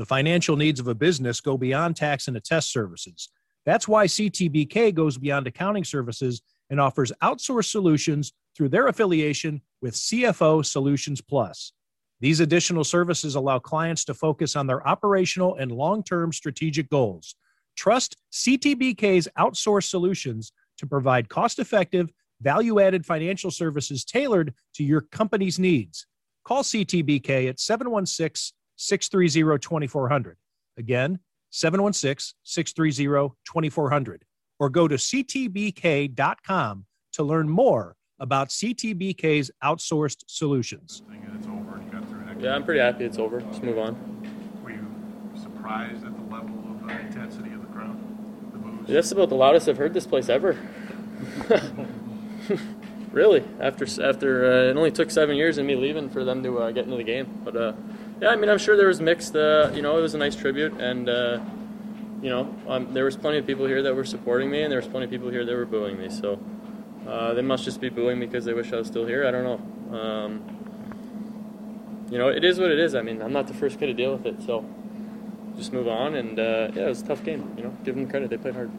The financial needs of a business go beyond tax and attest services. That's why CTBK goes beyond accounting services and offers outsourced solutions through their affiliation with CFO Solutions Plus. These additional services allow clients to focus on their operational and long term strategic goals. Trust CTBK's outsourced solutions to provide cost effective, value added financial services tailored to your company's needs. Call CTBK at 716 630 2400. Again, 716 630 2400. Or go to ctbk.com to learn more about CTBK's outsourced solutions. Yeah, I'm pretty happy it's over. Let's move on. Were you surprised at the level of uh, intensity of the crowd? The moves? That's about the loudest I've heard this place ever. really, after after uh, it only took seven years and me leaving for them to uh, get into the game, but uh, yeah, I mean, I'm sure there was mixed. Uh, you know, it was a nice tribute, and uh, you know, um, there was plenty of people here that were supporting me, and there was plenty of people here that were booing me. So uh, they must just be booing because they wish I was still here. I don't know. Um, you know, it is what it is. I mean, I'm not the first kid to deal with it, so just move on. And uh, yeah, it was a tough game. You know, give them credit; they played hard.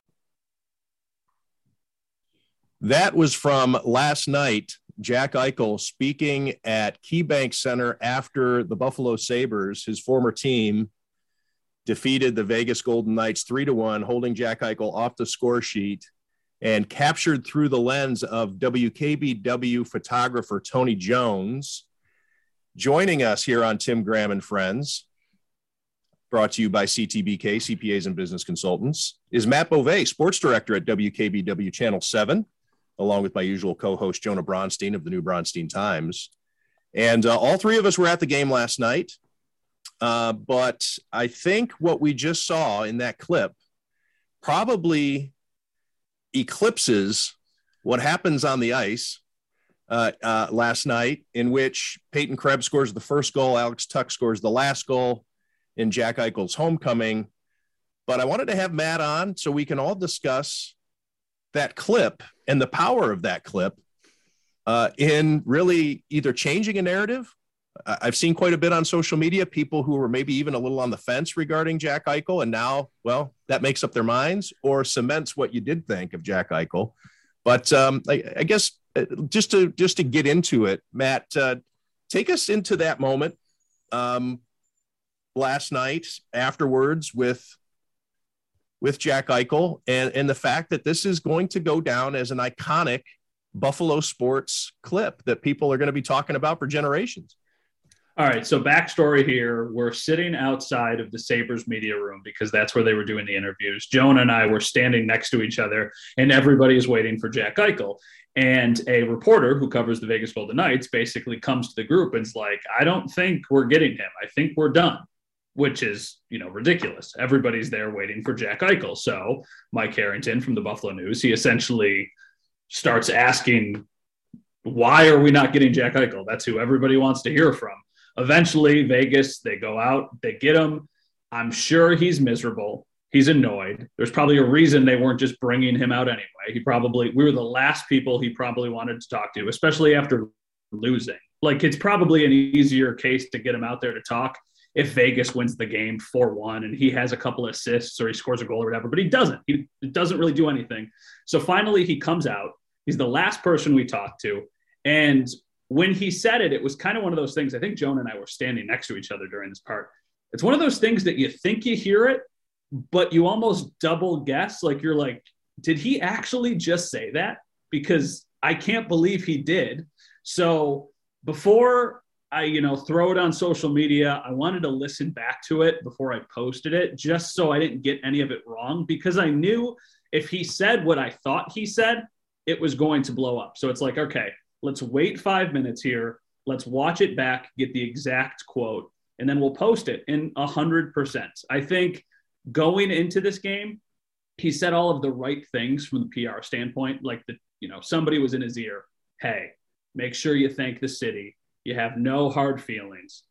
That was from last night Jack Eichel speaking at KeyBank Center after the Buffalo Sabres, his former team, defeated the Vegas Golden Knights three to one, holding Jack Eichel off the score sheet and captured through the lens of WKBW photographer Tony Jones. Joining us here on Tim Graham and Friends, brought to you by CTBK, CPAs and Business Consultants, is Matt Bove, sports director at WKBW Channel 7 along with my usual co-host Jonah Bronstein of the New Bronstein Times. And uh, all three of us were at the game last night. Uh, but I think what we just saw in that clip probably eclipses what happens on the ice uh, uh, last night, in which Peyton Krebs scores the first goal, Alex Tuch scores the last goal in Jack Eichel's homecoming. But I wanted to have Matt on so we can all discuss that clip and the power of that clip uh, in really either changing a narrative. I've seen quite a bit on social media people who were maybe even a little on the fence regarding Jack Eichel, and now, well, that makes up their minds or cements what you did think of Jack Eichel. But um, I, I, guess uh, just to just to get into it, Matt, uh, take us into that moment um, last night afterwards with with Jack Eichel and, and the fact that this is going to go down as an iconic Buffalo sports clip that people are going to be talking about for generations. All right. So, backstory here we're sitting outside of the Sabres media room because that's where they were doing the interviews. Jonah and I were standing next to each other, and everybody is waiting for Jack Eichel. And a reporter who covers the Vegas Golden Knights basically comes to the group and and's like, I don't think we're getting him. I think we're done which is you know ridiculous. Everybody's there waiting for Jack Eichel. So Mike Harrington from the Buffalo News, he essentially starts asking, "Why are we not getting Jack Eichel?" That's who everybody wants to hear from. Eventually, Vegas they go out, they get him. I'm sure he's miserable. He's annoyed. There's probably a reason they weren't just bringing him out anyway. He probably we were the last people he probably wanted to talk to, especially after losing. Like it's probably an easier case to get him out there to talk if Vegas wins the game 4 1 and he has a couple assists or he scores a goal or whatever, but he doesn't. He doesn't really do anything. So finally, he comes out. He's the last person we talked to. And when he said it, it was kind of one of those things. I think Jonah and I were standing next to each other during this part. It's one of those things that you think you hear it, but you almost double guess. Like you're like, did he actually just say that? Because I can't believe he did. So before I, you know, throw it on social media. I wanted to listen back to it before I posted it, just so I didn't get any of it wrong, because I knew if he said what I thought he said, it was going to blow up. So it's like, okay, let's wait five minutes here. Let's watch it back, get the exact quote, and then we'll post it in a hundred percent. I think going into this game, he said all of the right things from the PR standpoint. Like the, you know, somebody was in his ear. Hey, make sure you thank the city you have no hard feelings.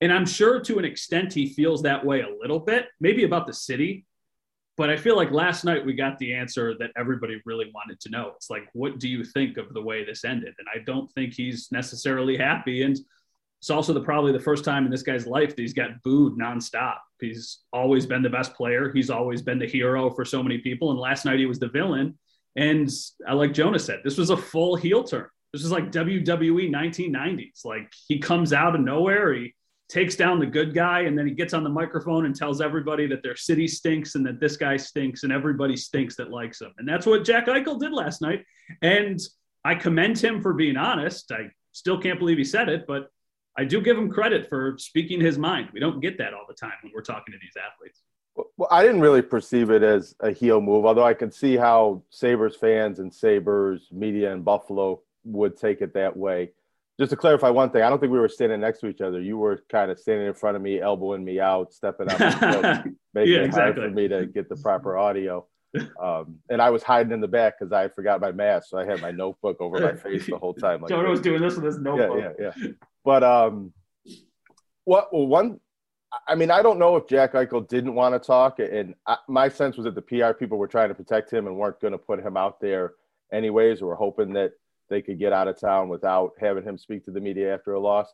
And I'm sure to an extent he feels that way a little bit, maybe about the city. But I feel like last night we got the answer that everybody really wanted to know. It's like, what do you think of the way this ended? And I don't think he's necessarily happy. And It's also the probably the first time in this guy's life that he's got booed nonstop. He's always been the best player. He's always been the hero for so many people. And last night he was the villain. And like Jonah said, this was a full heel turn. This is like WWE 1990s. Like he comes out of nowhere, he takes down the good guy, and then he gets on the microphone and tells everybody that their city stinks and that this guy stinks and everybody stinks that likes him. And that's what Jack Eichel did last night. And I commend him for being honest. I still can't believe he said it, but I do give him credit for speaking his mind. We don't get that all the time when we're talking to these athletes. Well, I didn't really perceive it as a heel move, although I can see how Sabres fans and Sabres media in Buffalo would take it that way. Just to clarify one thing, I don't think we were standing next to each other. You were kind of standing in front of me, elbowing me out, stepping my foot, making yeah, exactly. it hard for me to get the proper audio. Um, and I was hiding in the back because I forgot my mask, so I had my notebook over my face the whole time. Like, Jonah was doing this with his notebook. Yeah, yeah, yeah. But um, what well, one I mean, I don't know if Jack Eichel didn't want to talk, and I, my sense was that the PR people were trying to protect him and weren't going to put him out there anyways, or were hoping that they could get out of town without having him speak to the media after a loss.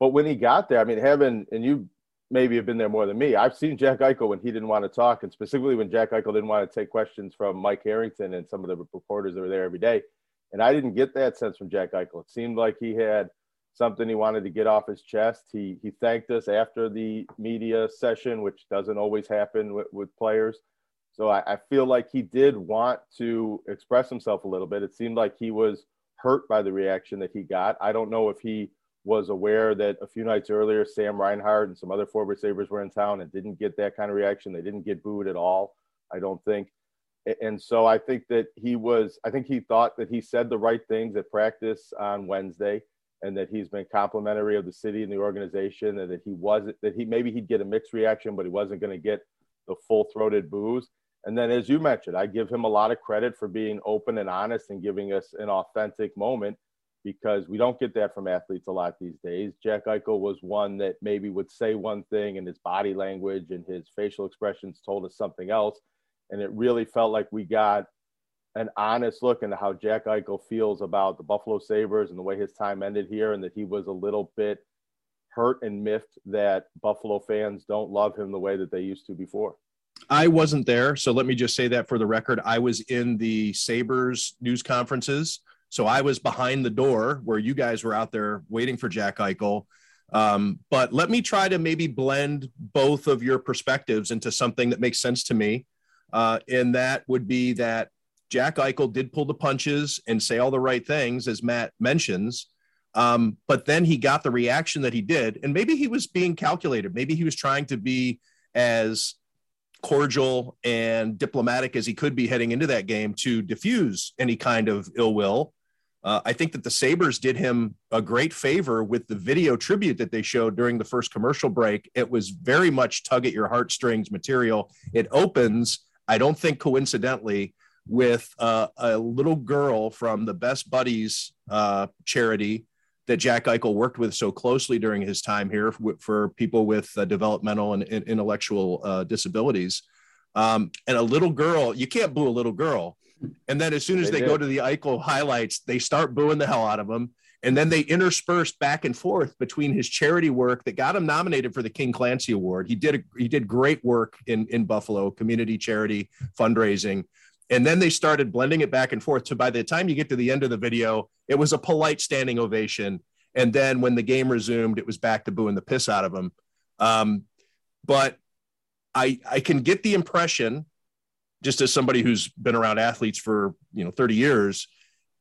But when he got there, I mean, having and you maybe have been there more than me. I've seen Jack Eichel when he didn't want to talk, and specifically when Jack Eichel didn't want to take questions from Mike Harrington and some of the reporters that were there every day. And I didn't get that sense from Jack Eichel. It seemed like he had something he wanted to get off his chest. He he thanked us after the media session, which doesn't always happen with, with players. So I, I feel like he did want to express himself a little bit. It seemed like he was hurt by the reaction that he got. I don't know if he was aware that a few nights earlier Sam Reinhart and some other former Sabres were in town and didn't get that kind of reaction. They didn't get booed at all. I don't think. And so I think that he was, I think he thought that he said the right things at practice on Wednesday and that he's been complimentary of the city and the organization and that he wasn't that he maybe he'd get a mixed reaction but he wasn't going to get the full-throated boos and then as you mentioned i give him a lot of credit for being open and honest and giving us an authentic moment because we don't get that from athletes a lot these days jack eichel was one that maybe would say one thing and his body language and his facial expressions told us something else and it really felt like we got an honest look into how Jack Eichel feels about the Buffalo Sabres and the way his time ended here, and that he was a little bit hurt and miffed that Buffalo fans don't love him the way that they used to before. I wasn't there, so let me just say that for the record. I was in the Sabres news conferences, so I was behind the door where you guys were out there waiting for Jack Eichel. Um, but let me try to maybe blend both of your perspectives into something that makes sense to me. Uh, and that would be that Jack Eichel did pull the punches and say all the right things, as Matt mentions. Um, but then he got the reaction that he did. And maybe he was being calculated. Maybe he was trying to be as cordial and diplomatic as he could be heading into that game to diffuse any kind of ill will. Uh, I think that the Sabres did him a great favor with the video tribute that they showed during the first commercial break. It was very much tug at your heartstrings material. It opens, I don't think coincidentally, with uh, a little girl from the Best Buddies uh, charity that Jack Eichel worked with so closely during his time here for, for people with uh, developmental and, and intellectual uh, disabilities. Um, and a little girl, you can't boo a little girl. And then as soon as they, they go to the Eichel highlights, they start booing the hell out of him. And then they interspersed back and forth between his charity work that got him nominated for the King Clancy Award. He did a, he did great work in in Buffalo, community charity fundraising and then they started blending it back and forth. So by the time you get to the end of the video, it was a polite standing ovation. And then when the game resumed, it was back to booing the piss out of him. Um, but I I can get the impression, just as somebody who's been around athletes for you know 30 years,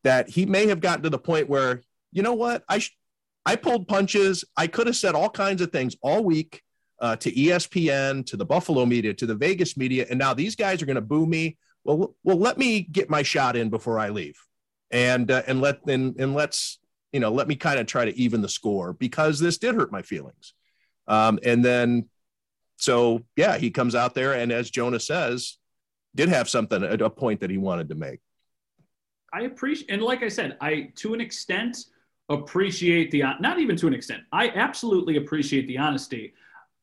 that he may have gotten to the point where you know what I sh- I pulled punches. I could have said all kinds of things all week uh, to ESPN, to the Buffalo media, to the Vegas media, and now these guys are going to boo me well, well, let me get my shot in before I leave, and uh, and let and, and let's you know let me kind of try to even the score because this did hurt my feelings, um, and then so yeah, he comes out there and as Jonah says, did have something at a point that he wanted to make. I appreciate, and like I said, I to an extent appreciate the not even to an extent. I absolutely appreciate the honesty.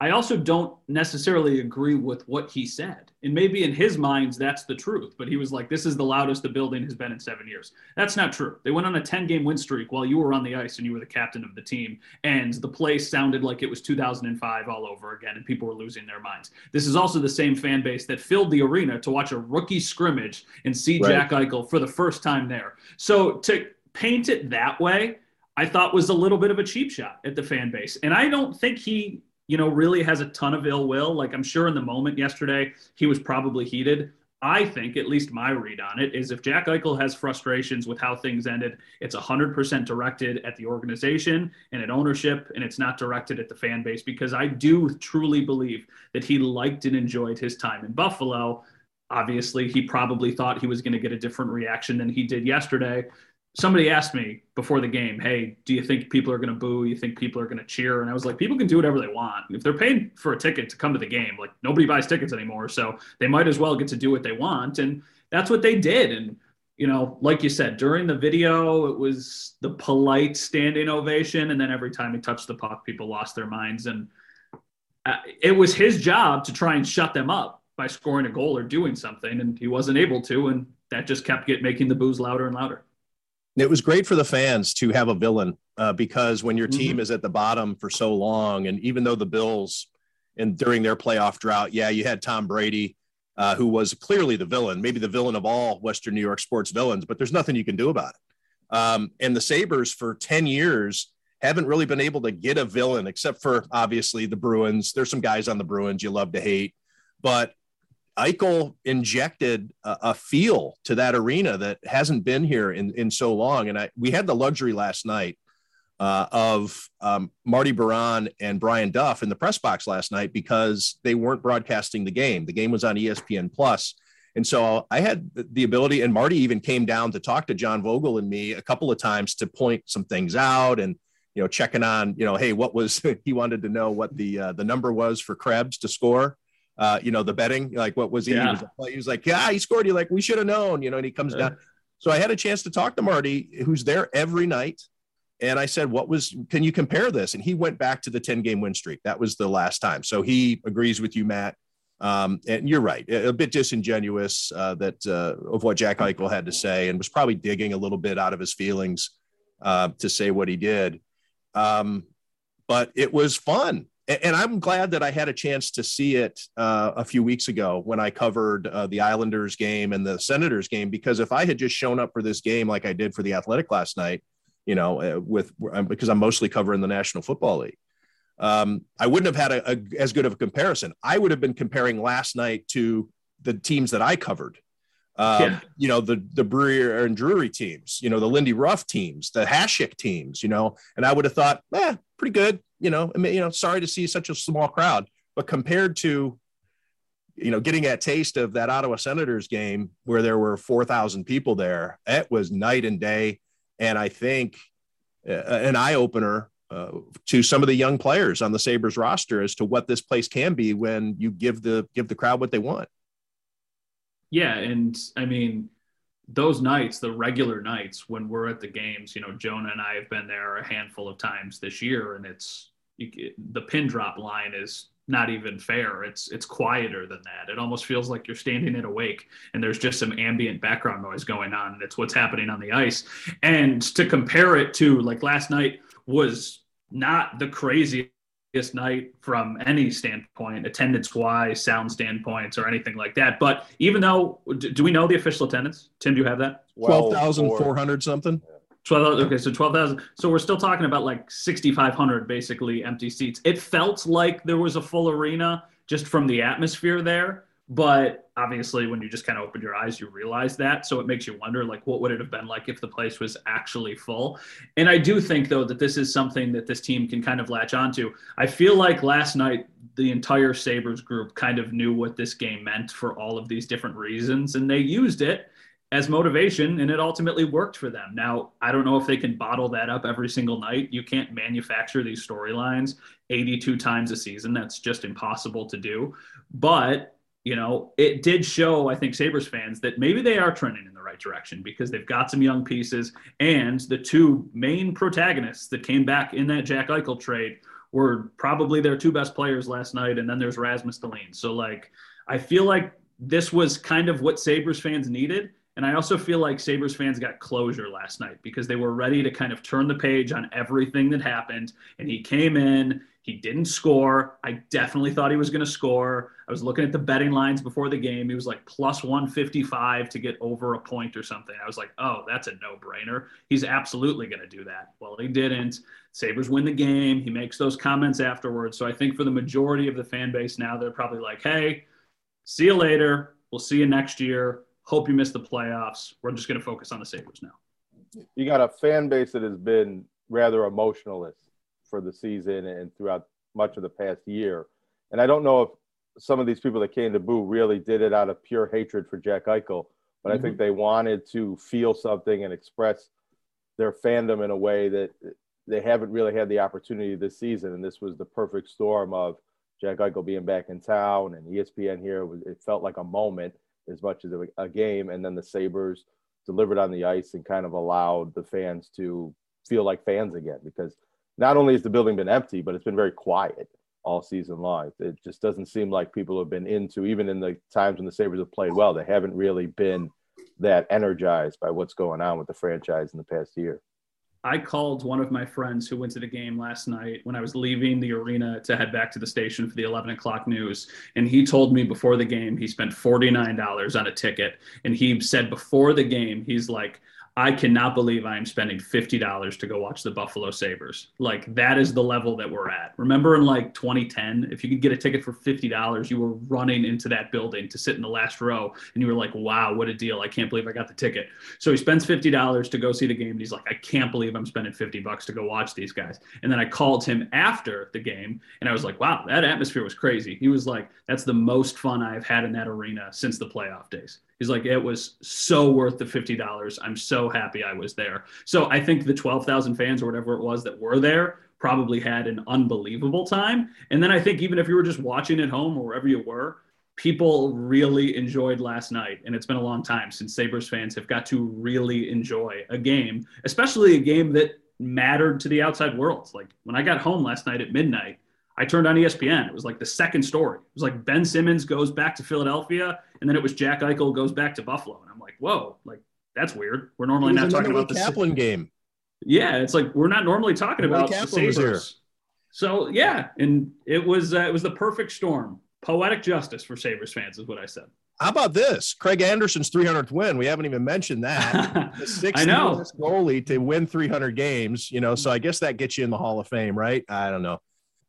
I also don't necessarily agree with what he said. And maybe in his minds, that's the truth. But he was like, this is the loudest the building has been in seven years. That's not true. They went on a 10 game win streak while you were on the ice and you were the captain of the team. And the place sounded like it was 2005 all over again and people were losing their minds. This is also the same fan base that filled the arena to watch a rookie scrimmage and see right. Jack Eichel for the first time there. So to paint it that way, I thought was a little bit of a cheap shot at the fan base. And I don't think he you know, really has a ton of ill will. Like I'm sure in the moment yesterday, he was probably heated. I think, at least my read on it, is if Jack Eichel has frustrations with how things ended, it's 100% directed at the organization and at ownership, and it's not directed at the fan base because I do truly believe that he liked and enjoyed his time in Buffalo. Obviously, he probably thought he was going to get a different reaction than he did yesterday somebody asked me before the game, "Hey, do you think people are going to boo? You think people are going to cheer?" And I was like, "People can do whatever they want. If they're paying for a ticket to come to the game, like nobody buys tickets anymore, so they might as well get to do what they want." And that's what they did. And you know, like you said, during the video, it was the polite standing ovation, and then every time he touched the puck, people lost their minds. And uh, it was his job to try and shut them up by scoring a goal or doing something, and he wasn't able to, and that just kept get making the boos louder and louder it was great for the fans to have a villain uh, because when your team mm-hmm. is at the bottom for so long, and even though the Bills and during their playoff drought, yeah, you had Tom Brady, uh, who was clearly the villain, maybe the villain of all Western New York sports villains, but there's nothing you can do about it. Um, and the Sabres for 10 years haven't really been able to get a villain except for obviously the Bruins. There's some guys on the Bruins you love to hate, but Eichel injected a, a, feel to that arena that hasn't been here in, in so long. And I, we had the luxury last night uh, of um, Marty Biron and Brian Duff in the press box last night because they weren't broadcasting the game. The game was on ESPN Plus. And so I had the ability, and Marty even came down to talk to John Vogl and me a couple of times to point some things out and, you know, checking on, you know, hey, what was he wanted to know what the uh, the number was for Krebs to score uh, you know, the betting, like what was he? Yeah. He, was, he was like, yeah, he scored. You like, we should have known, you know, and he comes down. So I had a chance to talk to Marty, who's there every night. And I said, what was, can you compare this? And he went back to the 10 game win streak. That was the last time. So he agrees with you, Matt. Um, and you're right, a bit disingenuous uh, that uh, of what Jack Eichel had to say, and was probably digging a little bit out of his feelings uh, to say what he did. Um, but it was fun and I'm glad that I had a chance to see it uh, a few weeks ago when I covered uh, the Islanders game and the Senators game. Because if I had just shown up for this game like I did for the Athletic last night, you know, uh, with because I'm mostly covering the National Football League, um, I wouldn't have had a, a, as good of a comparison. I would have been comparing last night to the teams that I covered. Um, yeah. You know, the the Briere and Drury teams, you know, the Lindy Ruff teams, the Hasek teams, you know, and I would have thought, eh, pretty good you know, I mean, you know, sorry to see such a small crowd, but compared to, you know, getting a taste of that Ottawa Senators game where there were 4,000 people there, it was night and day. And I think uh, an eye opener uh, to some of the young players on the Sabres roster as to what this place can be when you give the give the crowd what they want. Yeah, and I mean, those nights, the regular nights when we're at the games, you know, Jonah and I have been there a handful of times this year, and it's you, the pin drop line is not even fair. It's it's quieter than that. It almost feels like you're standing in a wake and there's just some ambient background noise going on. And it's what's happening on the ice. And to compare it to like last night was not the craziest night from any standpoint, attendance wise, sound standpoints, or anything like that. But even though, do we know the official attendance? Tim, do you have that? Twelve thousand four hundred something. Twelve. Okay, so twelve thousand. So we're still talking about like sixty five hundred, basically empty seats. It felt like there was a full arena just from the atmosphere there. But obviously, when you just kind of open your eyes, you realize that. So it makes you wonder, like, what would it have been like if the place was actually full? And I do think, though, that this is something that this team can kind of latch onto. I feel like last night, the entire Sabres group kind of knew what this game meant for all of these different reasons, and they used it as motivation and it ultimately worked for them. Now, I don't know if they can bottle that up every single night. You can't manufacture these storylines 82 times a season. That's just impossible to do. But you know, it did show, I think, Sabres fans that maybe they are trending in the right direction because they've got some young pieces. And the two main protagonists that came back in that Jack Eichel trade were probably their two best players last night, and then there's Rasmus Dahlin. So like, I feel like this was kind of what Sabres fans needed. And I also feel like Sabres fans got closure last night because they were ready to kind of turn the page on everything that happened. And he came in, he didn't score. I definitely thought he was going to score. I was looking at the betting lines before the game. He was like plus 155 to get over a point or something. I was like, oh, that's a no brainer. He's absolutely going to do that. Well, he didn't. Sabres win the game. He makes those comments afterwards. So I think for the majority of the fan base now, they're probably like, hey, see you later. We'll see you next year. Hope you missed the playoffs. We're just going to focus on the Sabres now. You got a fan base that has been rather emotionalist for the season and throughout much of the past year. And I don't know if some of these people that came to boo really did it out of pure hatred for Jack Eichel, but mm-hmm. I think mm-hmm. they wanted to feel something and express their fandom in a way that they haven't really had the opportunity this season. And this was the perfect storm of Jack Eichel being back in town and ESPN here. It felt like a moment as much as a, game. And then the Sabres delivered on the ice and kind of allowed the fans to feel like fans again because not only has the building been empty, but it's been very quiet all season long. It just doesn't seem like people have been into, even in the times when the Sabres have played well, they haven't really been that energized by what's going on with the franchise in the past year. I called one of my friends who went to the game last night when I was leaving the arena to head back to the station for the 11 o'clock news. And he told me before the game he spent $49 on a ticket. And he said before the game, he's like, I cannot believe I am spending $50 to go watch the Buffalo Sabres. Like that is the level that we're at. Remember in like 2010, if you could get a ticket for $50, you were running into that building to sit in the last row and you were like, wow, what a deal. I can't believe I got the ticket. So he spends $50 to go see the game and he's like, I can't believe I'm spending 50 bucks to go watch these guys. And then I called him after the game and I was like, wow, that atmosphere was crazy. He was like, that's the most fun I've had in that arena since the playoff days. He's like, it was so worth the $50. I'm so happy I was there. So I think the 12,000 fans or whatever it was that were there probably had an unbelievable time. And then I think even if you were just watching at home or wherever you were, people really enjoyed last night. And it's been a long time since Sabres fans have got to really enjoy a game, especially a game that mattered to the outside world. Like when I got home last night at midnight, I turned on ESPN. It was like the second story. It was like Ben Simmons goes back to Philadelphia, and then it was Jack Eichel goes back to Buffalo. And I'm like, whoa, like that's weird. We're normally not talking about the Kaplan game. Yeah, it's like we're not normally talking about the Sabres. So yeah, and it was uh, it was the perfect storm. Poetic justice for Sabres fans is what I said. How about this? Craig Anderson's 300th win. We haven't even mentioned that. The sixth I know. goalie to win 300 games. You know, so I guess that gets you in the Hall of Fame, right? I don't know.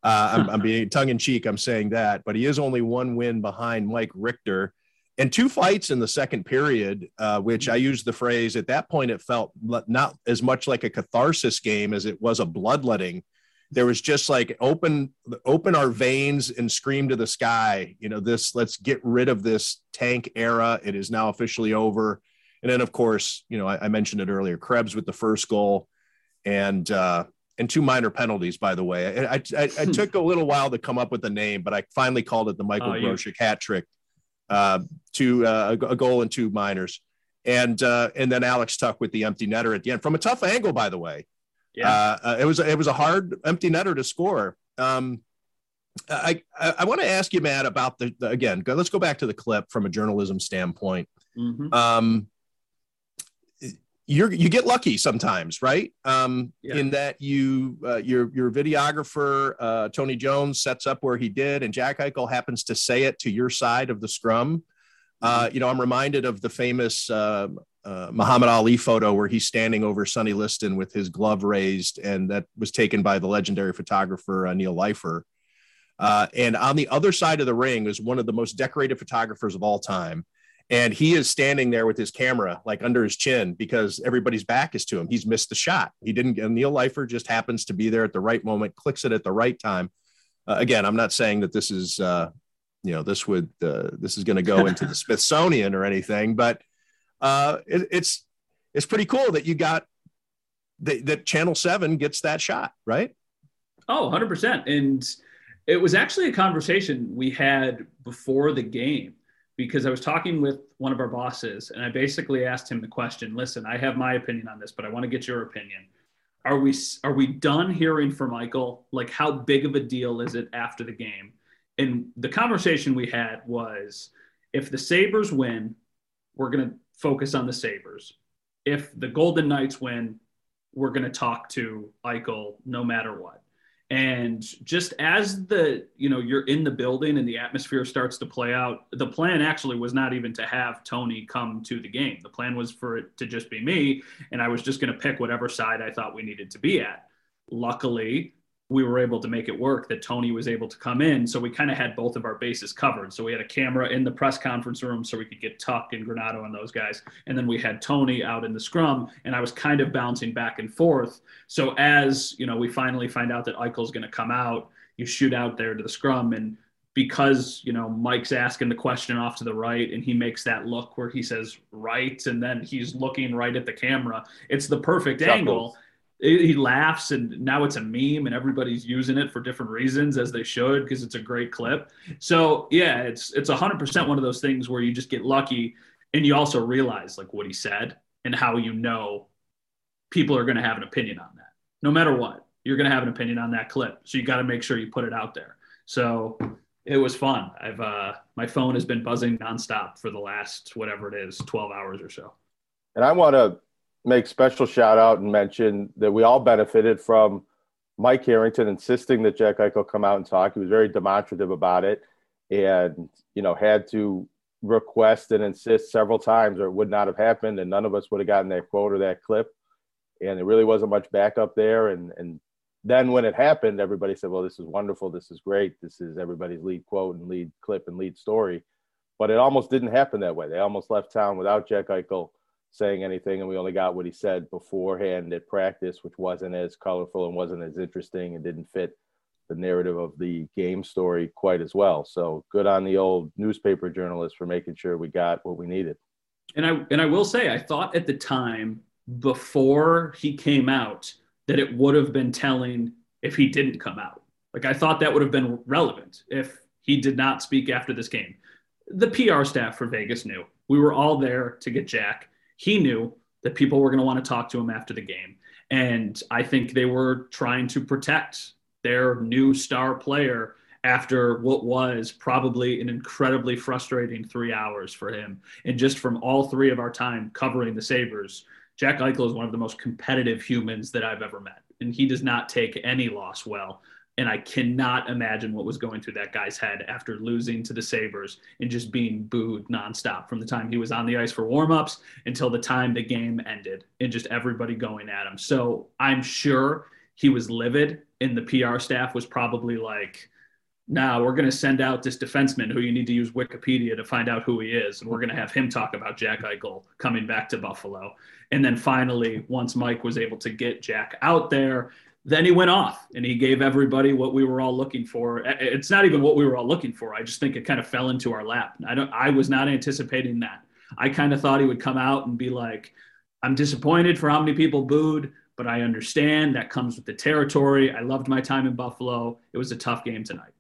Uh, I'm, I'm, being tongue in cheek. I'm saying that, but he is only one win behind Mike Richter, and two fights in the second period, uh, which I used the phrase at that point. It felt not as much like a catharsis game as it was a bloodletting. There was just like open, open our veins and scream to the sky. You know, this. Let's get rid of this tank era. It is now officially over. And then, of course, you know, I, I mentioned it earlier. Krebs with the first goal, and uh, and two minor penalties, by the way. I, I, I, I hmm. took a little while to come up with the name, but I finally called it the Michael oh, Grosek hat trick. Uh, to uh, a goal and two minors, and uh, and then Alex Tuch with the empty netter at the end from a tough angle, by the way. Yeah, uh, uh, it was it was a hard empty netter to score. Um, I I, I want to ask you, Matt, about the, the, again. Go, let's go back to the clip from a journalism standpoint. Mm-hmm. Um, you're you get lucky sometimes, right? Um, yeah. In that you uh, your your videographer uh, Tony Jones sets up where he did, and Jack Eichel happens to say it to your side of the scrum. Uh, mm-hmm. you know, I'm reminded of the famous uh, uh, Muhammad Ali photo where he's standing over Sonny Liston with his glove raised, and that was taken by the legendary photographer uh, Neil Leifer. and on the other side of the ring is one of the most decorated photographers of all time and he is standing there with his camera like under his chin because everybody's back is to him. He's missed the shot. He didn't. Neil Leifer just happens to be there at the right moment, clicks it at the right time. Uh, again, I'm not saying that this is, uh, you know, this would uh, this is going to go into the Smithsonian or anything, but uh, it, it's it's pretty cool that you got that, that Channel Seven gets that shot, right? Oh, 100 percent. And it was actually a conversation we had before the game because I was talking with one of our bosses and I basically asked him the question listen, I have my opinion on this, but I want to get your opinion. are we are we done hearing from Eichel? Like, how big of a deal is it after the game? And the conversation we had was, if the Sabres win, we're going to focus on the Sabres. If the Golden Knights win, we're going to talk to Eichel no matter what. And just as the, you know, you're in the building and the atmosphere starts to play out, the plan actually was not even to have Tony come to the game. The plan was for it to just be me. And I was just going to pick whatever side I thought we needed to be at. Luckily, we were able to make it work that Tony was able to come in. So we kind of had both of our bases covered. So we had a camera in the press conference room so we could get Tuch and Granato and those guys. And then we had Tony out in the scrum and I was kind of bouncing back and forth. So as, you know, we finally find out that Eichel's going to come out, you shoot out there to the scrum and because, you know, Mike's asking the question off to the right and he makes that look where he says right and then he's looking right at the camera. It's the perfect angle he laughs and now it's a meme and everybody's using it for different reasons as they should because it's a great clip. So yeah it's it's 100% one of those things where you just get lucky and you also realize like what he said and how you know people are going to have an opinion on that. No matter what you're going to have an opinion on that clip. So you got to make sure you put it out there. So it was fun. I've uh my phone has been buzzing nonstop for the last whatever it is 12 hours or so. And i want to make special shout out and mention that we all benefited from Mike Harrington insisting that Jack Eichel come out and talk. He was very demonstrative about it and, you know, had to request and insist several times or it would not have happened and none of us would have gotten that quote or that clip. And there really wasn't much backup there. And, and then when it happened, everybody said, well, this is wonderful. This is great. This is everybody's lead quote and lead clip and lead story. But it almost didn't happen that way. They almost left town without Jack Eichel saying anything, and we only got what he said beforehand at practice, which wasn't as colorful and wasn't as interesting and didn't fit the narrative of the game story quite as well. So good on the old newspaper journalist for making sure we got what we needed. And I and I will say, I thought at the time before he came out that it would have been telling if he didn't come out. Like I thought that would have been relevant if he did not speak after this game. The PR staff for Vegas knew. We were all there to get Jack he knew that people were going to want to talk to him after the game. And I think they were trying to protect their new star player after what was probably an incredibly frustrating three hours for him. And just from all three of our time covering the Sabres, Jack Eichel is one of the most competitive humans that I've ever met. And he does not take any loss well. And I cannot imagine what was going through that guy's head after losing to the Sabres and just being booed nonstop from the time he was on the ice for warmups until the time the game ended and just everybody going at him. So I'm sure he was livid and the PR staff was probably like, now nah, we're going to send out this defenseman who you need to use Wikipedia to find out who he is. And we're going to have him talk about Jack Eichel coming back to Buffalo. And then finally, once Mike was able to get Jack out there, then he went off and he gave everybody what we were all looking for. It's not even what we were all looking for. I just think it kind of fell into our lap. I don't I was not anticipating that. I kind of thought he would come out and be like, I'm disappointed for how many people booed, but I understand that comes with the territory. I loved my time in Buffalo. It was a tough game tonight.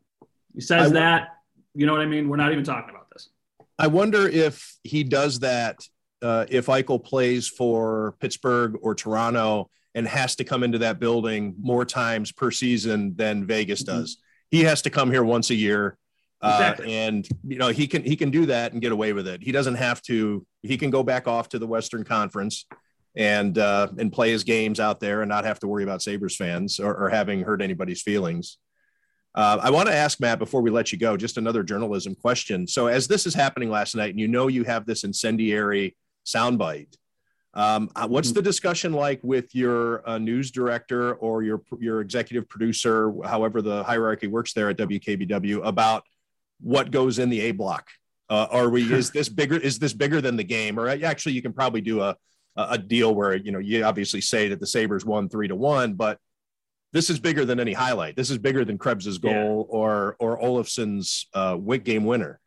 He says that, you know what I mean? We're not even talking about this. I wonder if he does that uh, if Eichel plays for Pittsburgh or Toronto and has to come into that building more times per season than Vegas mm-hmm. does. Mm-hmm. He has to come here once a year. Uh, exactly. and you know he can he can do that and get away with it. He doesn't have to. He can go back off to the Western Conference and uh, and play his games out there and not have to worry about Sabres fans or, or having hurt anybody's feelings. Uh, I want to ask Matt before we let you go, just another journalism question. So, as this is happening last night, and you know you have this incendiary soundbite, um, uh, what's mm-hmm. the discussion like with your uh, news director or your your executive producer, however the hierarchy works there at WKBW, about what goes in the A block? Uh, are we is this bigger? Is this bigger than the game? Or uh, actually, you can probably do a a deal where you know you obviously say that the Sabres won three to one, but this is bigger than any highlight. This is bigger than Krebs's goal yeah. or or Olofsson's uh, game winner.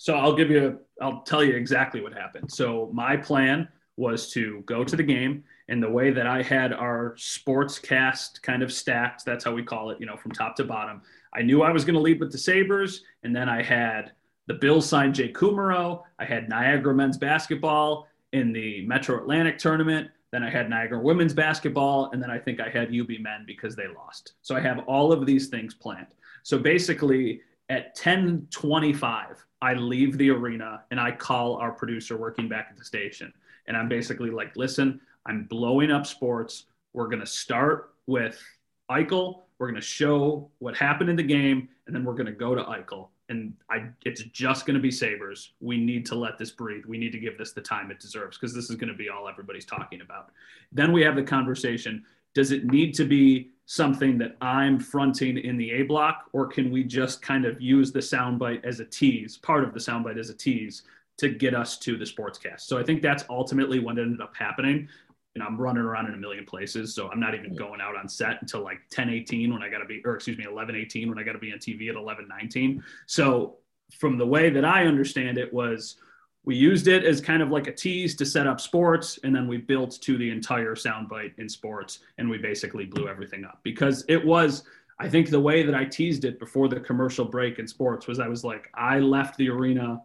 So I'll give you, I'll tell you exactly what happened. So my plan was to go to the game and the way that I had our sports cast kind of stacked, that's how we call it, you know, from top to bottom. I knew I was going to lead with the Sabres, and then I had the Bills signed Jay Kumerow. I had Niagara men's basketball in the Metro Atlantic tournament. Then I had Niagara women's basketball, and then I think I had UB men because they lost. So I have all of these things planned. So basically, at 10:25, I leave the arena and I call our producer working back at the station, and I'm basically like, "Listen, I'm blowing up sports. We're gonna start with Eichel. We're gonna show what happened in the game, and then we're gonna go to Eichel." and I it's just going to be Sabres. We need to let this breathe. We need to give this the time it deserves because this is going to be all everybody's talking about. Then we have the conversation. Does it need to be something that I'm fronting in the A block, or can we just kind of use the soundbite as a tease, part of the soundbite as a tease to get us to the sportscast? So I think that's ultimately what ended up happening And I'm running around in a million places. So I'm not even going out on set until like 10, 18 when I got to be, or excuse me, 11, 18 when I got to be on TV at 11, 19. So from the way that I understand it was we used it as kind of like a tease to set up sports. And then we built to the entire soundbite in sports. And we basically blew everything up because it was, I think the way that I teased it before the commercial break in sports was I was like, I left the arena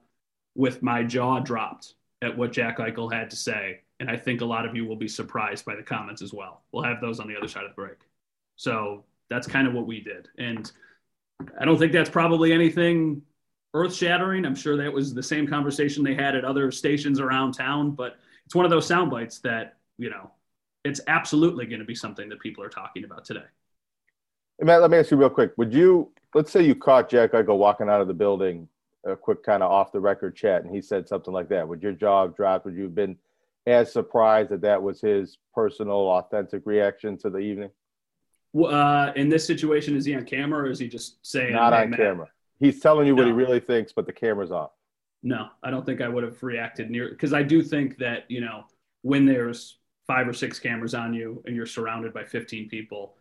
with my jaw dropped at what Jack Eichel had to say and I think a lot of you will be surprised by the comments as well. We'll have those on the other side of the break. So that's kind of what we did. And I don't think that's probably anything earth shattering. I'm sure that was the same conversation they had at other stations around town, but it's one of those sound bites that, you know, it's absolutely going to be something that people are talking about today. Hey, Matt, let me ask you real quick. Would you, let's say you caught Jack Eichel walking out of the building, a quick kind of off the record chat, and he said something like that. Would your jaw have dropped? Would you have been as surprised that that was his personal, authentic reaction to the evening? Uh, in this situation, is he on camera or is he just saying? Not on camera. He's telling you no. what he really thinks, but the camera's off. No, I don't think I would have reacted near because I do think that you know when there's five or six cameras on you and you're surrounded by 15 people,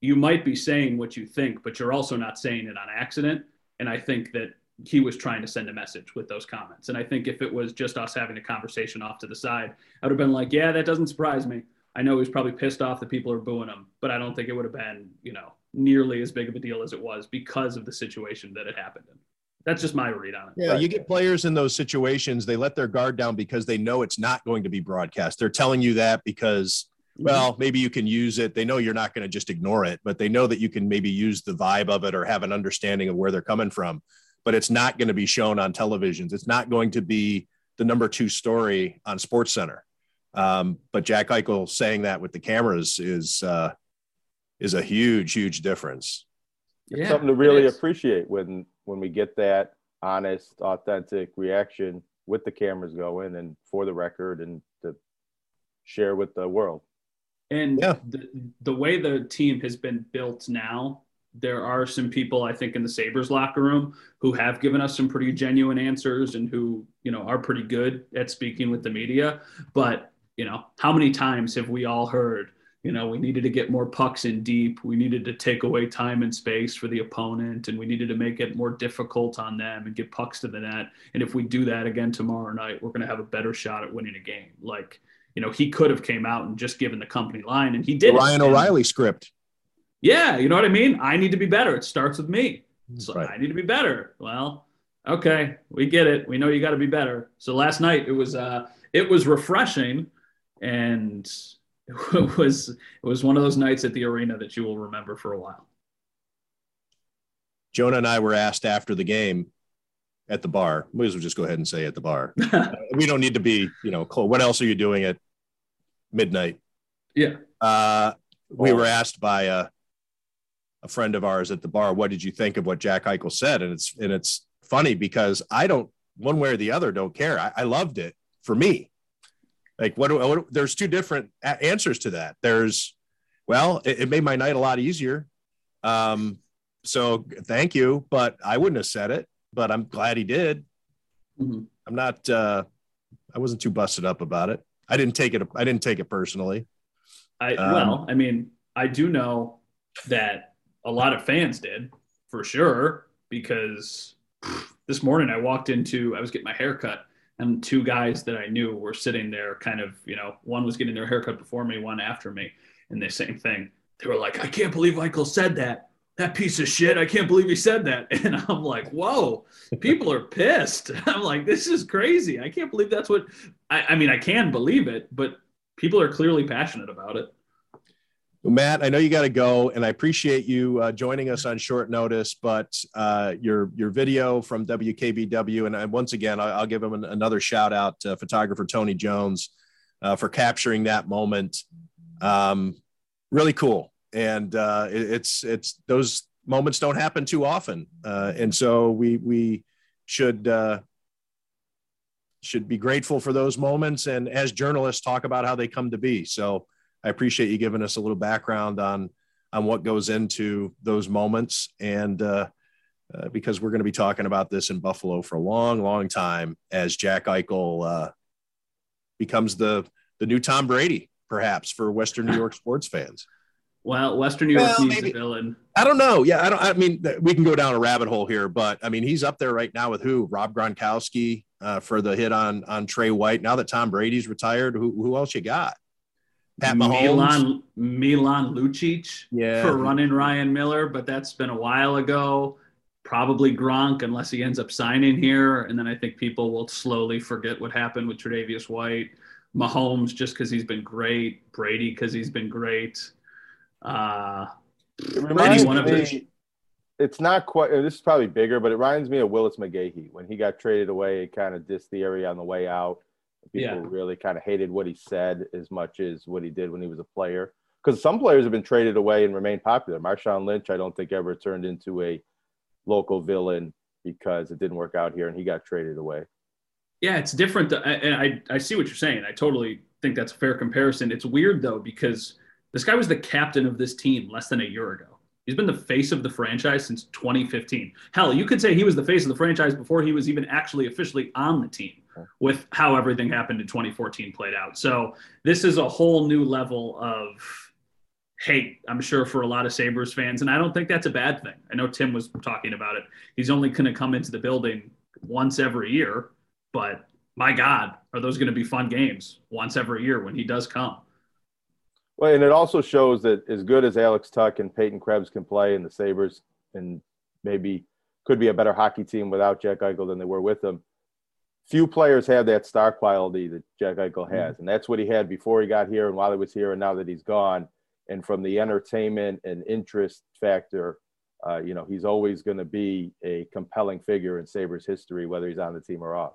you might be saying what you think, but you're also not saying it on accident. And I think that he was trying to send a message with those comments. And I think if it was just us having a conversation off to the side, I would have been like, yeah, that doesn't surprise me. I know he's probably pissed off that people are booing him, but I don't think it would have been, you know, nearly as big of a deal as it was because of the situation that it happened in. That's just my read on it. Yeah, you get players in those situations, they let their guard down because they know it's not going to be broadcast. They're telling you that because mm-hmm. well, maybe you can use it. They know you're not going to just ignore it, but they know that you can maybe use the vibe of it or have an understanding of where they're coming from but it's not going to be shown on televisions. It's not going to be the number two story on Sports Center. Um, but Jack Eichel saying that with the cameras is uh, is a huge, huge difference. It's yeah, something to really appreciate when when we get that honest, authentic reaction with the cameras going and for the record and to share with the world. And yeah. the, the way the team has been built now, there are some people I think in the Sabres locker room who have given us some pretty genuine answers and who, you know, are pretty good at speaking with the media. But, you know, how many times have we all heard, you know, we needed to get more pucks in deep. We needed to take away time and space for the opponent and we needed to make it more difficult on them and get pucks to the net. And if we do that again tomorrow night, we're going to have a better shot at winning a game. Like, you know, he could have came out and just given the company line and he did. Ryan O'Reilly script. Yeah, you know what I mean? I need to be better. It starts with me. So right. I need to be better. Well, okay, we get it. We know you got to be better. So last night it was uh it was refreshing and it was it was one of those nights at the arena that you will remember for a while. Jonah and I were asked after the game at the bar. We will just go ahead and say at the bar. we don't need to be, you know, cold. What else are you doing at midnight? Yeah. Uh, we were asked by a a friend of ours at the bar, what did you think of what Jack Eichel said? And it's and it's funny because I don't one way or the other don't care. I, I loved it for me. Like what, what, There's two different answers to that. There's well, it, it, made my night a lot easier. Um, so thank you, but I wouldn't have said it. But I'm glad he did. Mm-hmm. I'm not. Uh, I wasn't too busted up about it. I didn't take it. I didn't take it personally. I um, well, I mean, I do know that a lot of fans did for sure because this morning I walked into I was getting my hair cut and two guys that I knew were sitting there kind of, you know, one was getting their haircut before me, one after me, and the same thing. They were like, I can't believe Eichel said that. That piece of shit. I can't believe he said that. And I'm like, whoa, people are pissed. I'm like, this is crazy. I can't believe that's what I, I mean, I can believe it, but people are clearly passionate about it. Matt, I know you got to go, and I appreciate you uh, joining us on short notice. But uh, your your video from WKBW, and I, once again, I'll, I'll give him an, another shout out to photographer Tony Jones uh, for capturing that moment. Um, really cool, and uh, it, it's it's those moments don't happen too often, uh, and so we we should should be grateful for those moments, and as journalists, talk about how they come to be. So I appreciate you giving us a little background on on what goes into those moments, and uh, uh, because we're going to be talking about this in Buffalo for a long, long time as Jack Eichel uh, becomes the the new Tom Brady, perhaps for Western New York sports fans. Well, Western New York well, needs maybe, a villain. I don't know. Yeah, I don't. I mean, we can go down a rabbit hole here, but I mean, he's up there right now with who? Rob Gronkowski uh, for the hit on on Tre White. Now that Tom Brady's retired, who who else you got? Pat Mahomes. Milan, Milan Lucic yeah. for running Ryan Miller, but that's been a while ago. Probably Gronk, unless he ends up signing here. And then I think people will slowly forget what happened with Tre'Davious White. Mahomes, just because he's been great. Brady, because he's been great. Uh, it reminds one me, of it's not quite, this is probably bigger, but it reminds me of Willis McGahee. When he got traded away, it kind of dissed the area on the way out People yeah. really kind of hated what he said as much as what he did when he was a player. Because some players have been traded away and remained popular. Marshawn Lynch, I don't think ever turned into a local villain because it didn't work out here and he got traded away. Yeah, it's different. Uh, and I, I see what you're saying. I totally think that's a fair comparison. It's weird though, because this guy was the captain of this team less than a year ago. He's been the face of the franchise since 2015. Hell, you could say he was the face of the franchise before he was even actually officially on the team with how everything happened in 2014 played out. So this is a whole new level of hate, I'm sure, for a lot of Sabres fans. And I don't think that's a bad thing. I know Tim was talking about it. He's only going to come into the building once every year, but my God, are those going to be fun games once every year when he does come? Well, and it also shows that as good as Alex Tuch and Peyton Krebs can play, and the Sabres, and maybe could be a better hockey team without Jack Eichel than they were with him. Few players have that star quality that Jack Eichel mm-hmm. has, mm-hmm. and that's what he had before he got here, and while he was here, and now that he's gone. And from the entertainment and interest factor, uh, you know, he's always going to be a compelling figure in Sabres history, whether he's on the team or off.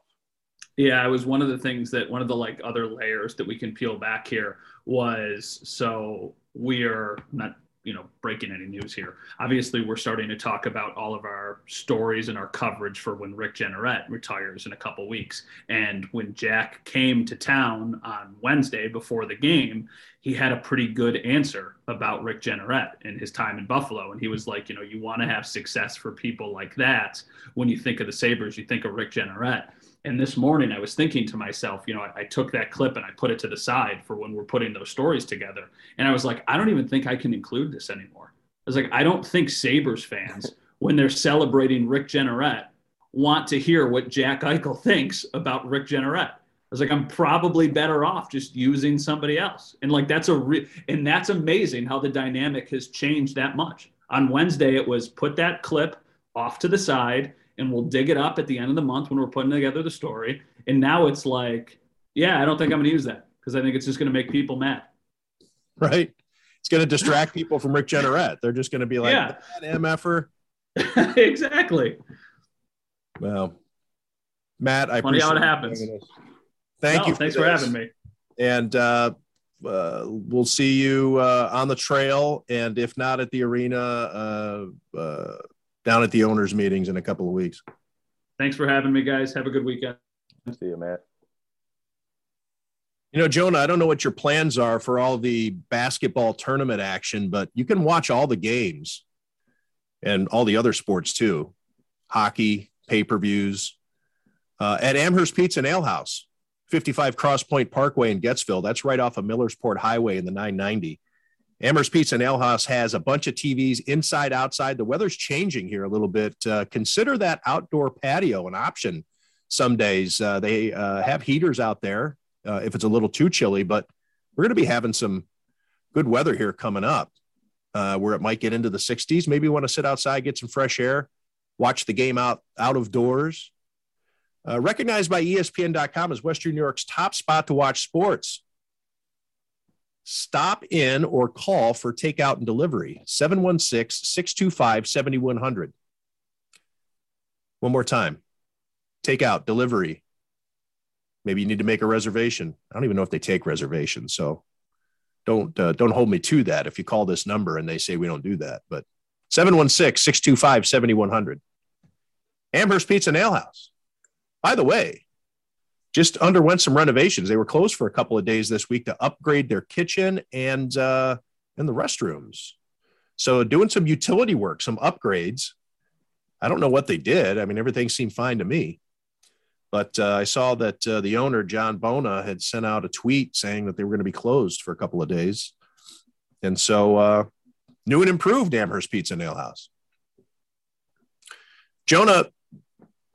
Yeah, it was one of the things that one of the like other layers that we can peel back here was so we are not you know breaking any news here. Obviously, we're starting to talk about all of our stories and our coverage for when Rick Jeanneret retires in a couple weeks. And when Jack came to town on Wednesday before the game, he had a pretty good answer about Rick Jeanneret and his time in Buffalo. And he was like, you know, you want to have success for people like that. When you think of the Sabres, you think of Rick Jeanneret. And this morning, I was thinking to myself, you know, I, I, took that clip and I put it to the side for when we're putting those stories together. And I was like, I don't even think I can include this anymore. I was like, I don't think Sabres fans, when they're celebrating Rick Jeanneret, want to hear what Jack Eichel thinks about Rick Jeanneret. I was like, I'm probably better off just using somebody else. And like, that's a re- and that's amazing how the dynamic has changed that much. On Wednesday, it was put that clip off to the side and we'll dig it up at the end of the month when we're putting together the story. And now it's like, yeah, I don't think I'm going to use that because I think it's just going to make people mad. Right. It's going to distract people from Rick Jeanneret. They're just going to be like, yeah. MFer. exactly. Well, Matt, I Funny how it happens. Thank no, you. For thanks this. for having me. And uh, uh, we'll see you uh, on the trail, and if not at the arena, uh, uh down at the owners' meetings in a couple of weeks. Thanks for having me, guys. Have a good weekend. See you, Matt. You know, Jonah, I don't know what your plans are for all the basketball tournament action, but you can watch all the games and all the other sports too hockey, pay per views uh, at Amherst Pizza and Ale House, 55 Cross Point Parkway in Getzville. That's right off of Millersport Highway in the 990. Amherst Pizza and Ale House has a bunch of TVs inside, outside. The weather's changing here a little bit. Uh, consider that outdoor patio an option some days. Uh, they uh, have heaters out there uh, if it's a little too chilly, but we're going to be having some good weather here coming up uh, where it might get into the 60s. Maybe you want to sit outside, get some fresh air, watch the game out, out of doors. Uh, recognized by ESPN.com as Western New York's top spot to watch sports. Stop in or call for takeout and delivery 716 625 7100. One more time takeout, delivery. Maybe you need to make a reservation. I don't even know if they take reservations. So don't uh, don't hold me to that if you call this number and they say we don't do that. But 716 625 7100. Amherst Pizza and House. By the way, just underwent some renovations. They were closed for a couple of days this week to upgrade their kitchen and uh, and the restrooms. So doing some utility work, some upgrades. I don't know what they did. I mean, everything seemed fine to me. But uh, I saw that uh, the owner, John Bona, had sent out a tweet saying that they were going to be closed for a couple of days. And so, uh, new and improved Amherst Pizza Nail House. Jonah,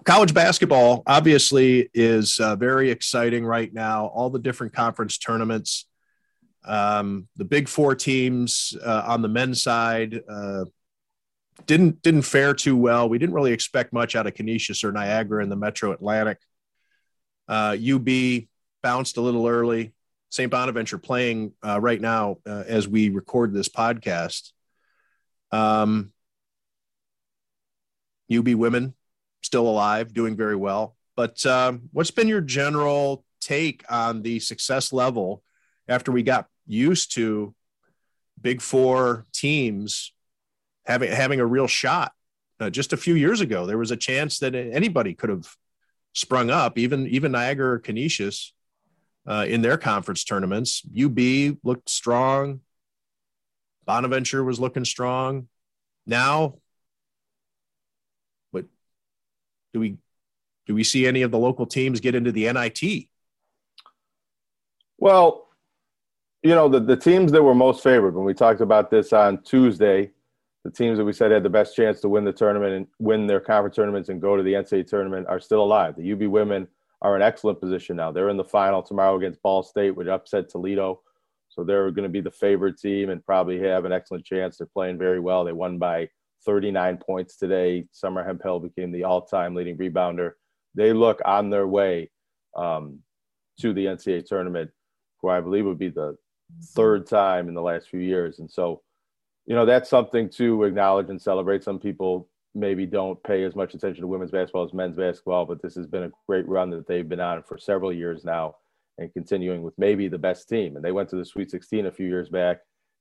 college basketball obviously is uh, very exciting right now. All the different conference tournaments, um, the big four teams uh, on the men's side uh, didn't didn't fare too well. We didn't really expect much out of Canisius or Niagara in the Metro Atlantic. UB uh, bounced a little early. St. Bonaventure playing uh, right now uh, as we record this podcast. Um, UB women still alive, doing very well. But um, what's been your general take on the success level after we got used to Big Four teams having having a real shot? Uh, just a few years ago, there was a chance that anybody could have sprung up, even even Niagara or Canisius uh, in their conference tournaments. UB looked strong. Bonaventure was looking strong. Now do we do we see any of the local teams get into the NIT? Well, you know, the, the teams that were most favored when we talked about this on Tuesday, the teams that we said had the best chance to win the tournament and win their conference tournaments and go to the NCAA tournament are still alive. The UB women are in excellent position now. They're in the final tomorrow against Ball State, which upset Toledo. So they're going to be the favorite team and probably have an excellent chance. They're playing very well. They won by 39 points today. Summer Hemphill became the all-time leading rebounder. They look on their way um, to the NCAA tournament, who I believe would be the third time in the last few years. And so, you know, that's something to acknowledge and celebrate. Some people maybe don't pay as much attention to women's basketball as men's basketball, but this has been a great run that they've been on for several years now and continuing with maybe the best team. And they went to the Sweet 16 a few years back,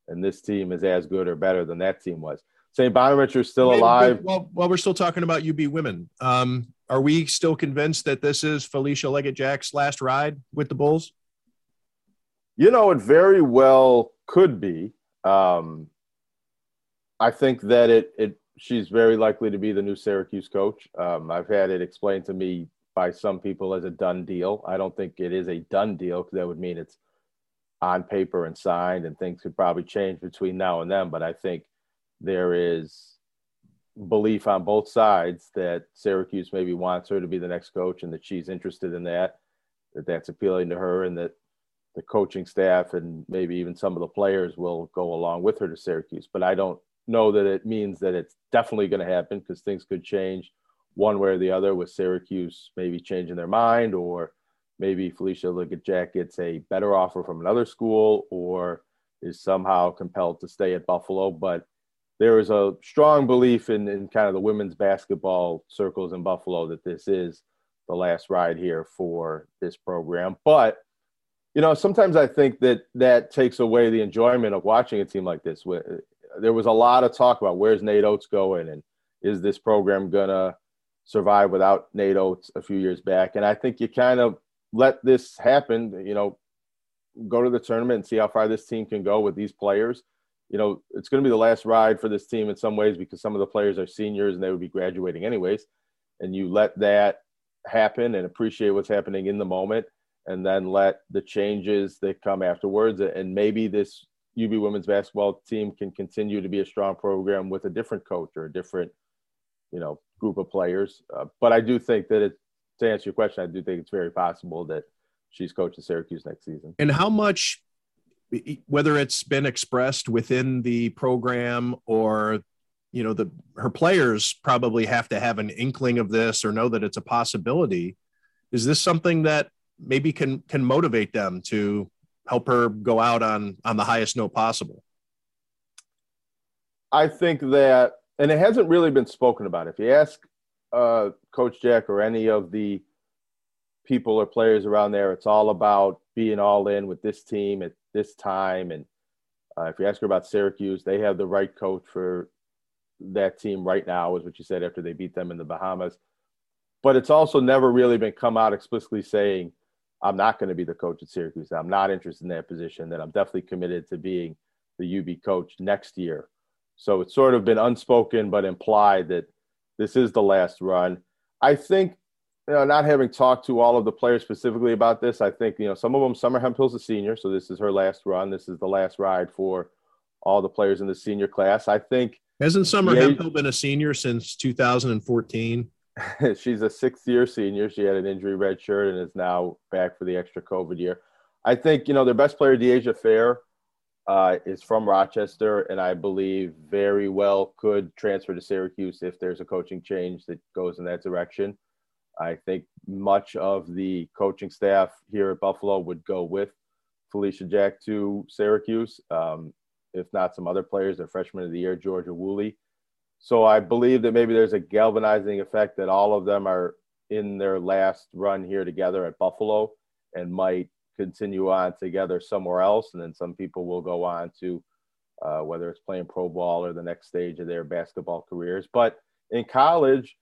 and this team is as good or better than that team was. St. Bonaventure is still alive. Well, while we're still talking about UB women, um, are we still convinced that this is Felisha Legette-Jack's last ride with the Bulls? You know, it very well could be. Um, I think that it it she's very likely to be the new Syracuse coach. Um, I've had it explained to me by some people as a done deal. I don't think it is a done deal because that would mean it's on paper and signed, and things could probably change between now and then. But I think there is belief on both sides that Syracuse maybe wants her to be the next coach and that she's interested in that, that that's appealing to her, and that the coaching staff and maybe even some of the players will go along with her to Syracuse. But I don't know that it means that it's definitely going to happen because things could change one way or the other with Syracuse maybe changing their mind or maybe Felisha Legette-Jack gets a better offer from another school or is somehow compelled to stay at Buffalo. But there is a strong belief in, in kind of the women's basketball circles in Buffalo that this is the last ride here for this program. But, you know, sometimes I think that that takes away the enjoyment of watching a team like this. Uh, there was a lot of talk about where's Nate Oats going and is this program going to survive without Nate Oats a few years back. And I think you kind of let this happen, you know, go to the tournament and see how far this team can go with these players you know, it's going to be the last ride for this team in some ways because some of the players are seniors and they would be graduating anyways. And you let that happen and appreciate what's happening in the moment and then let the changes that come afterwards. And maybe this UB women's basketball team can continue to be a strong program with a different coach or a different, you know, group of players. Uh, but I do think that it, to answer your question, I do think it's very possible that she's coaching Syracuse next season. And how much whether it's been expressed within the program or you know the her players probably have to have an inkling of this or know that it's a possibility is this something that maybe can can motivate them to help her go out on on the highest note possible? I think that, and it hasn't really been spoken about. If you ask uh, Coach Jack or any of the people or players around there, it's all about being all in with this team at this time. And uh, if you ask her about Syracuse, they have the right coach for that team right now, is what you said after they beat them in the Bahamas. But it's also never really been come out explicitly saying, I'm not going to be the coach at Syracuse. I'm not interested in that position. That I'm definitely committed to being the UB coach next year. So it's sort of been unspoken but implied that this is the last run. I think, you know, not having talked to all of the players specifically about this, I think, you know, some of them, Summer Hemphill's a senior, so this is her last run. This is the last ride for all the players in the senior class. I think. Hasn't Summer Hemphill been a senior since 2014? she's a sixth year senior. She had an injury red shirt and is now back for the extra COVID year. I think, you know, their best player, Dyaisha Fair, uh, is from Rochester, and I believe very well could transfer to Syracuse if there's a coaching change that goes in that direction. I think much of the coaching staff here at Buffalo would go with Felisha Jack to Syracuse, um, if not some other players. Their freshman of the year, Georgia Woolley. So I believe that maybe there's a galvanizing effect that all of them are in their last run here together at Buffalo and might continue on together somewhere else. And then some people will go on to uh, whether it's playing pro ball or the next stage of their basketball careers. But in college,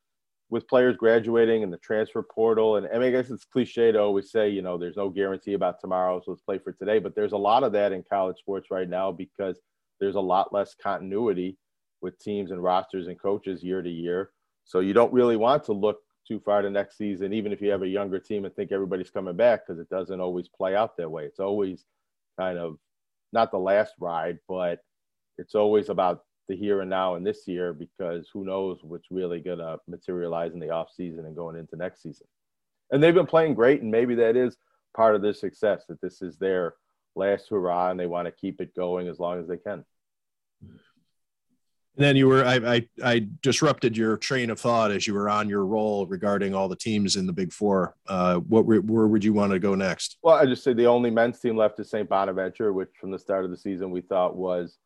with players graduating and the transfer portal, and I, mean, I guess it's cliche to always say, you know, there's no guarantee about tomorrow, so let's play for today. But there's a lot of that in college sports right now because there's a lot less continuity with teams and rosters and coaches year to year. So you don't really want to look too far to next season, even if you have a younger team and think everybody's coming back, because it doesn't always play out that way. It's always kind of not the last ride, but it's always about the here and now and this year because who knows what's really going to materialize in the off season and going into next season. And they've been playing great, and maybe that is part of their success that this is their last hurrah and they want to keep it going as long as they can. And then you were I, I, I disrupted your train of thought as you were on your roll regarding all the teams in the Big Four. Uh, what where would you want to go next? Well, I just say the only men's team left is St. Bonaventure, which from the start of the season we thought was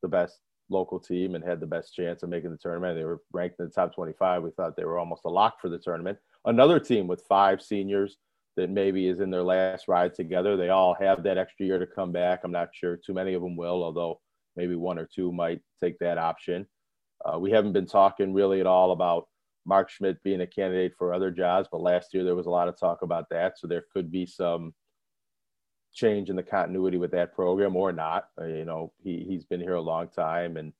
the best local team and had the best chance of making the tournament. They were ranked in the top 25. We thought they were almost a lock for the tournament. Another team with five seniors that maybe is in their last ride together. They all have that extra year to come back. I'm not sure too many of them will, although maybe one or two might take that option. Uh, we haven't been talking really at all about Mark Schmidt being a candidate for other jobs, but last year there was a lot of talk about that. So there could be some change in the continuity with that program or not. Uh, you know, he, he's been here a long time and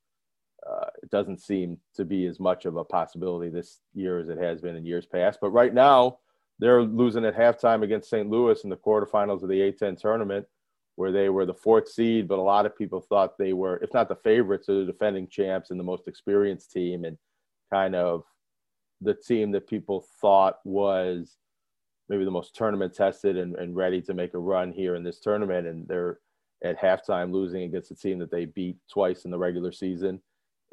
uh, it doesn't seem to be as much of a possibility this year as it has been in years past. But right now, they're losing at halftime against St. Louis in the quarterfinals of the A10 tournament where they were the fourth seed, but a lot of people thought they were, if not the favorites, they're the defending champs and the most experienced team, and kind of the team that people thought was maybe the most tournament tested and, and ready to make a run here in this tournament. And they're at halftime losing against a team that they beat twice in the regular season.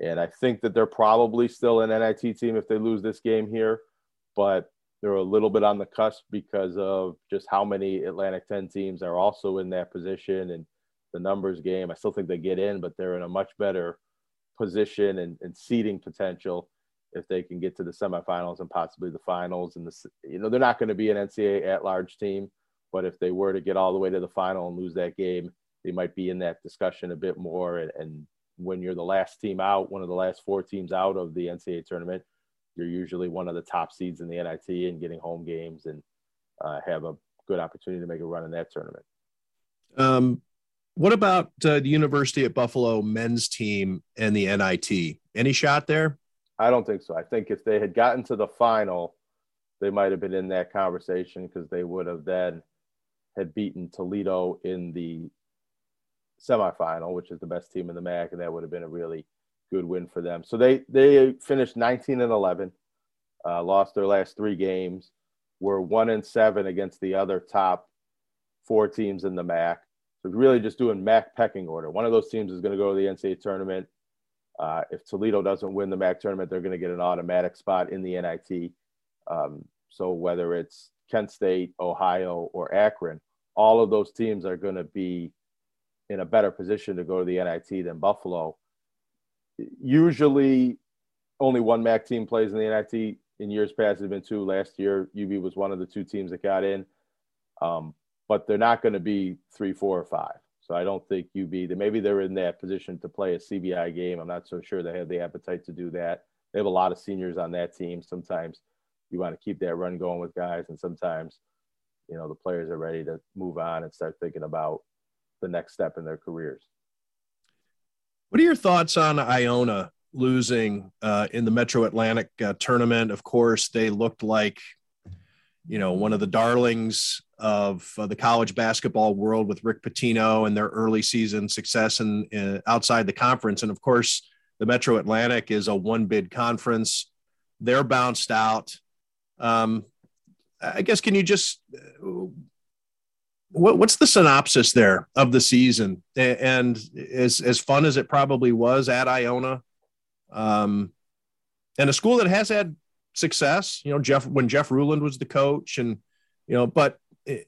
And I think that they're probably still an NIT team if they lose this game here, but they're a little bit on the cusp because of just how many Atlantic 10 teams are also in that position and the numbers game. I still think they get in, but they're in a much better position and, and seeding potential if they can get to the semifinals and possibly the finals. And the, you know, they're not going to be an NCAA at large team, but if they were to get all the way to the final and lose that game, they might be in that discussion a bit more. And, and when you're the last team out, one of the last four teams out of the NCAA tournament, you're usually one of the top seeds in the NIT and getting home games and uh, have a good opportunity to make a run in that tournament. Um, what about uh, the University at Buffalo men's team and the NIT? Any shot there? I don't think so. I think if they had gotten to the final, they might have been in that conversation because they would have then had beaten Toledo in the semifinal, which is the best team in the MAC, and that would have been a really good win for them. So they they finished 19 and 11, uh, lost their last three games, were one and seven against the other top four teams in the MAC. So really just doing MAC pecking order. One of those teams is going to go to the NCAA tournament. Uh, if Toledo doesn't win the MAC tournament, they're going to get an automatic spot in the NIT. Um, so whether it's Kent State, Ohio, or Akron, all of those teams are going to be in a better position to go to the NIT than Buffalo. Usually, only one MAC team plays in the NIT. In years past, it's been two. Last year, UB was one of the two teams that got in, um, but they're not going to be three, four, or five. So I don't think UB. Maybe they're in that position to play a CBI game. I'm not so sure they have the appetite to do that. They have a lot of seniors on that team. Sometimes you want to keep that run going with guys, and sometimes you know the players are ready to move on and start thinking about the next step in their careers. What are your thoughts on Iona losing uh, in the Metro Atlantic uh, tournament? Of course, they looked like you know one of the darlings of uh, the college basketball world with Rick Pitino and their early season success in outside the conference, and of course, the Metro Atlantic is a one bid conference. They're bounced out. Um, I guess can you just what, what's the synopsis there of the season? And as as fun as it probably was at Iona, um, and a school that has had success. You know, Jeff when Jeff Ruland was the coach, and you know, but it,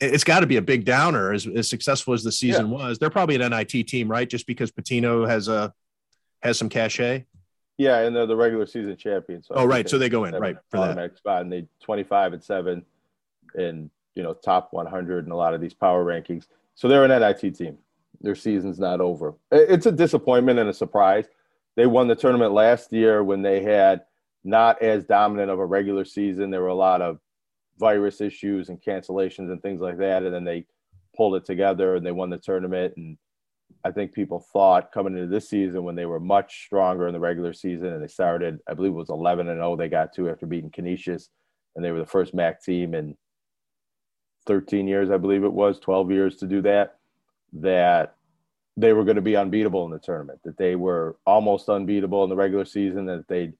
it's got to be a big downer as, as successful as the season yeah. was. They're probably an NIT team, right? Just because Pitino has a has some cachet. Yeah, and they're the regular season champions. So oh, right. So they go in right for that spot, and they twenty five and seven, and you know top one hundred in a lot of these power rankings. So they're an NIT team. Their season's not over. It's a disappointment and a surprise. They won the tournament last year when they had not as dominant of a regular season. There were a lot of virus issues and cancellations and things like that, and then they pulled it together and they won the tournament. And I think people thought coming into this season when they were much stronger in the regular season and they started, I believe it was 11 and 0 they got to after beating Canisius, and they were the first MAAC team in 13 years, I believe it was, 12 years to do that, that they were going to be unbeatable in the tournament, that they were almost unbeatable in the regular season, that they'd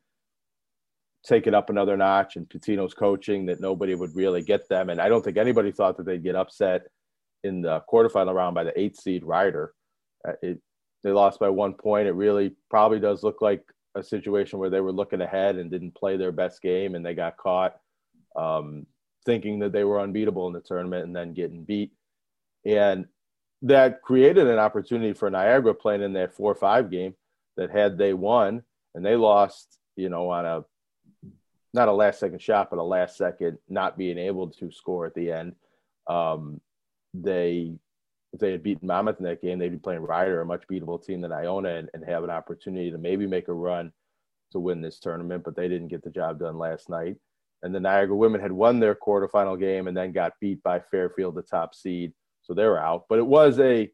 take it up another notch and Pitino's coaching, that nobody would really get them. And I don't think anybody thought that they'd get upset in the quarterfinal round by the eighth seed Rider uh, it, they lost by one point. It really probably does look like a situation where they were looking ahead and didn't play their best game, and they got caught um, thinking that they were unbeatable in the tournament and then getting beat. And that created an opportunity for Niagara playing in that four five game that had they won and they lost, you know, on a not a last second shot, but a last second not being able to score at the end. Um, they if they had beaten Monmouth in that game, they'd be playing Rider, a much beatable team than Iona, and, and have an opportunity to maybe make a run to win this tournament. But they didn't get the job done last night. And the Niagara women had won their quarterfinal game and then got beat by Fairfield, the top seed, so they're out. But it was a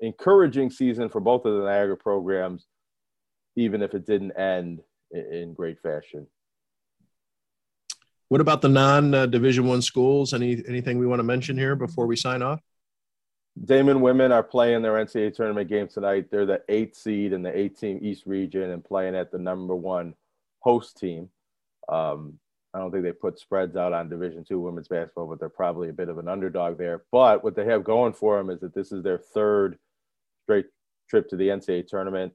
encouraging season for both of the Niagara programs, even if it didn't end in great fashion. What about the non-Division One schools? Any anything we want to mention here before we sign off? Daemen women are playing their NCAA tournament game tonight. They're the eighth seed in the eight team East region and playing at the number one host team. Um, I don't think they put spreads out on Division two women's basketball, but they're probably a bit of an underdog there. But what they have going for them is that this is their third straight trip to the NCAA tournament.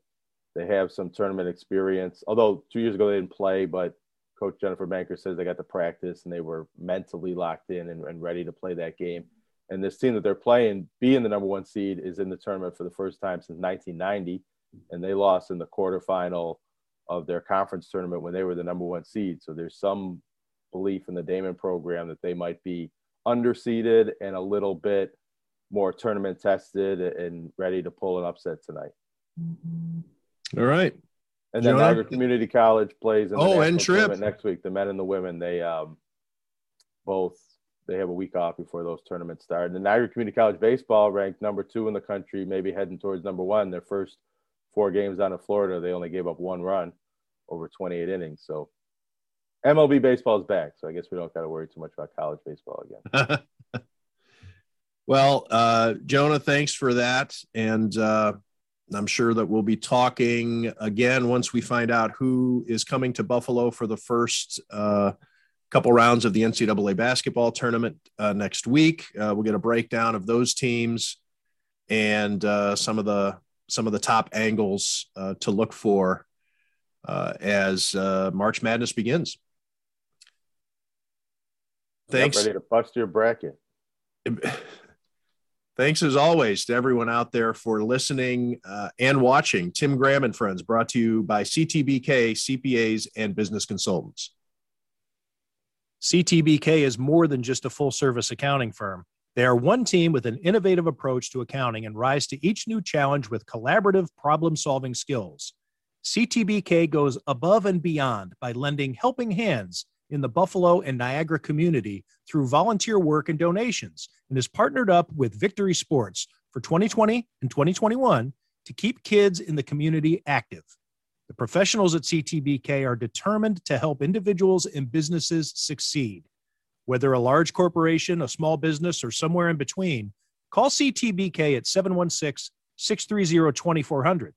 They have some tournament experience, although two years ago they didn't play, but Coach Jennifer Banker says they got to practice and they were mentally locked in and, and ready to play that game and this team that they're playing, being the number one seed, is in the tournament for the first time since 1990, and they lost in the quarterfinal of their conference tournament when they were the number one seed. So there's some belief in the Daemen program that they might be underseeded and a little bit more tournament tested and ready to pull an upset tonight. Mm-hmm. All right. And then Niagara Community College plays in the oh, and trip next week. The men and the women, they um, both they have a week off before those tournaments start. And the Niagara Community College baseball ranked number two in the country, maybe heading towards number one. Their first four games down in Florida, they only gave up one run over 28 innings. So MLB baseball is back. So I guess we don't got to worry too much about college baseball again. well, uh, Jonah, thanks for that. And uh, I'm sure that we'll be talking again once we find out who is coming to Buffalo for the first. Uh, couple rounds of the NCAA basketball tournament uh, next week. Uh, we'll get a breakdown of those teams and uh, some of the some of the top angles uh, to look for uh, as uh, March Madness begins. Thanks. ready to bust your bracket. Thanks as always to everyone out there for listening uh, and watching. Tim Graham and Friends brought to you by CTBK, CPAs, and business consultants. CTBK is more than just a full service accounting firm. They are one team with an innovative approach to accounting and rise to each new challenge with collaborative problem solving skills. CTBK goes above and beyond by lending helping hands in the Buffalo and Niagara community through volunteer work and donations and is partnered up with Victory Sports for 2020 and 2021 to keep kids in the community active. The professionals at CTBK are determined to help individuals and businesses succeed. Whether a large corporation, a small business, or somewhere in between, call CTBK at 716 630 2400.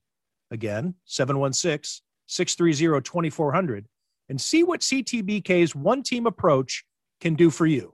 Again, 716 630 2400 and see what CTBK's one team approach can do for you.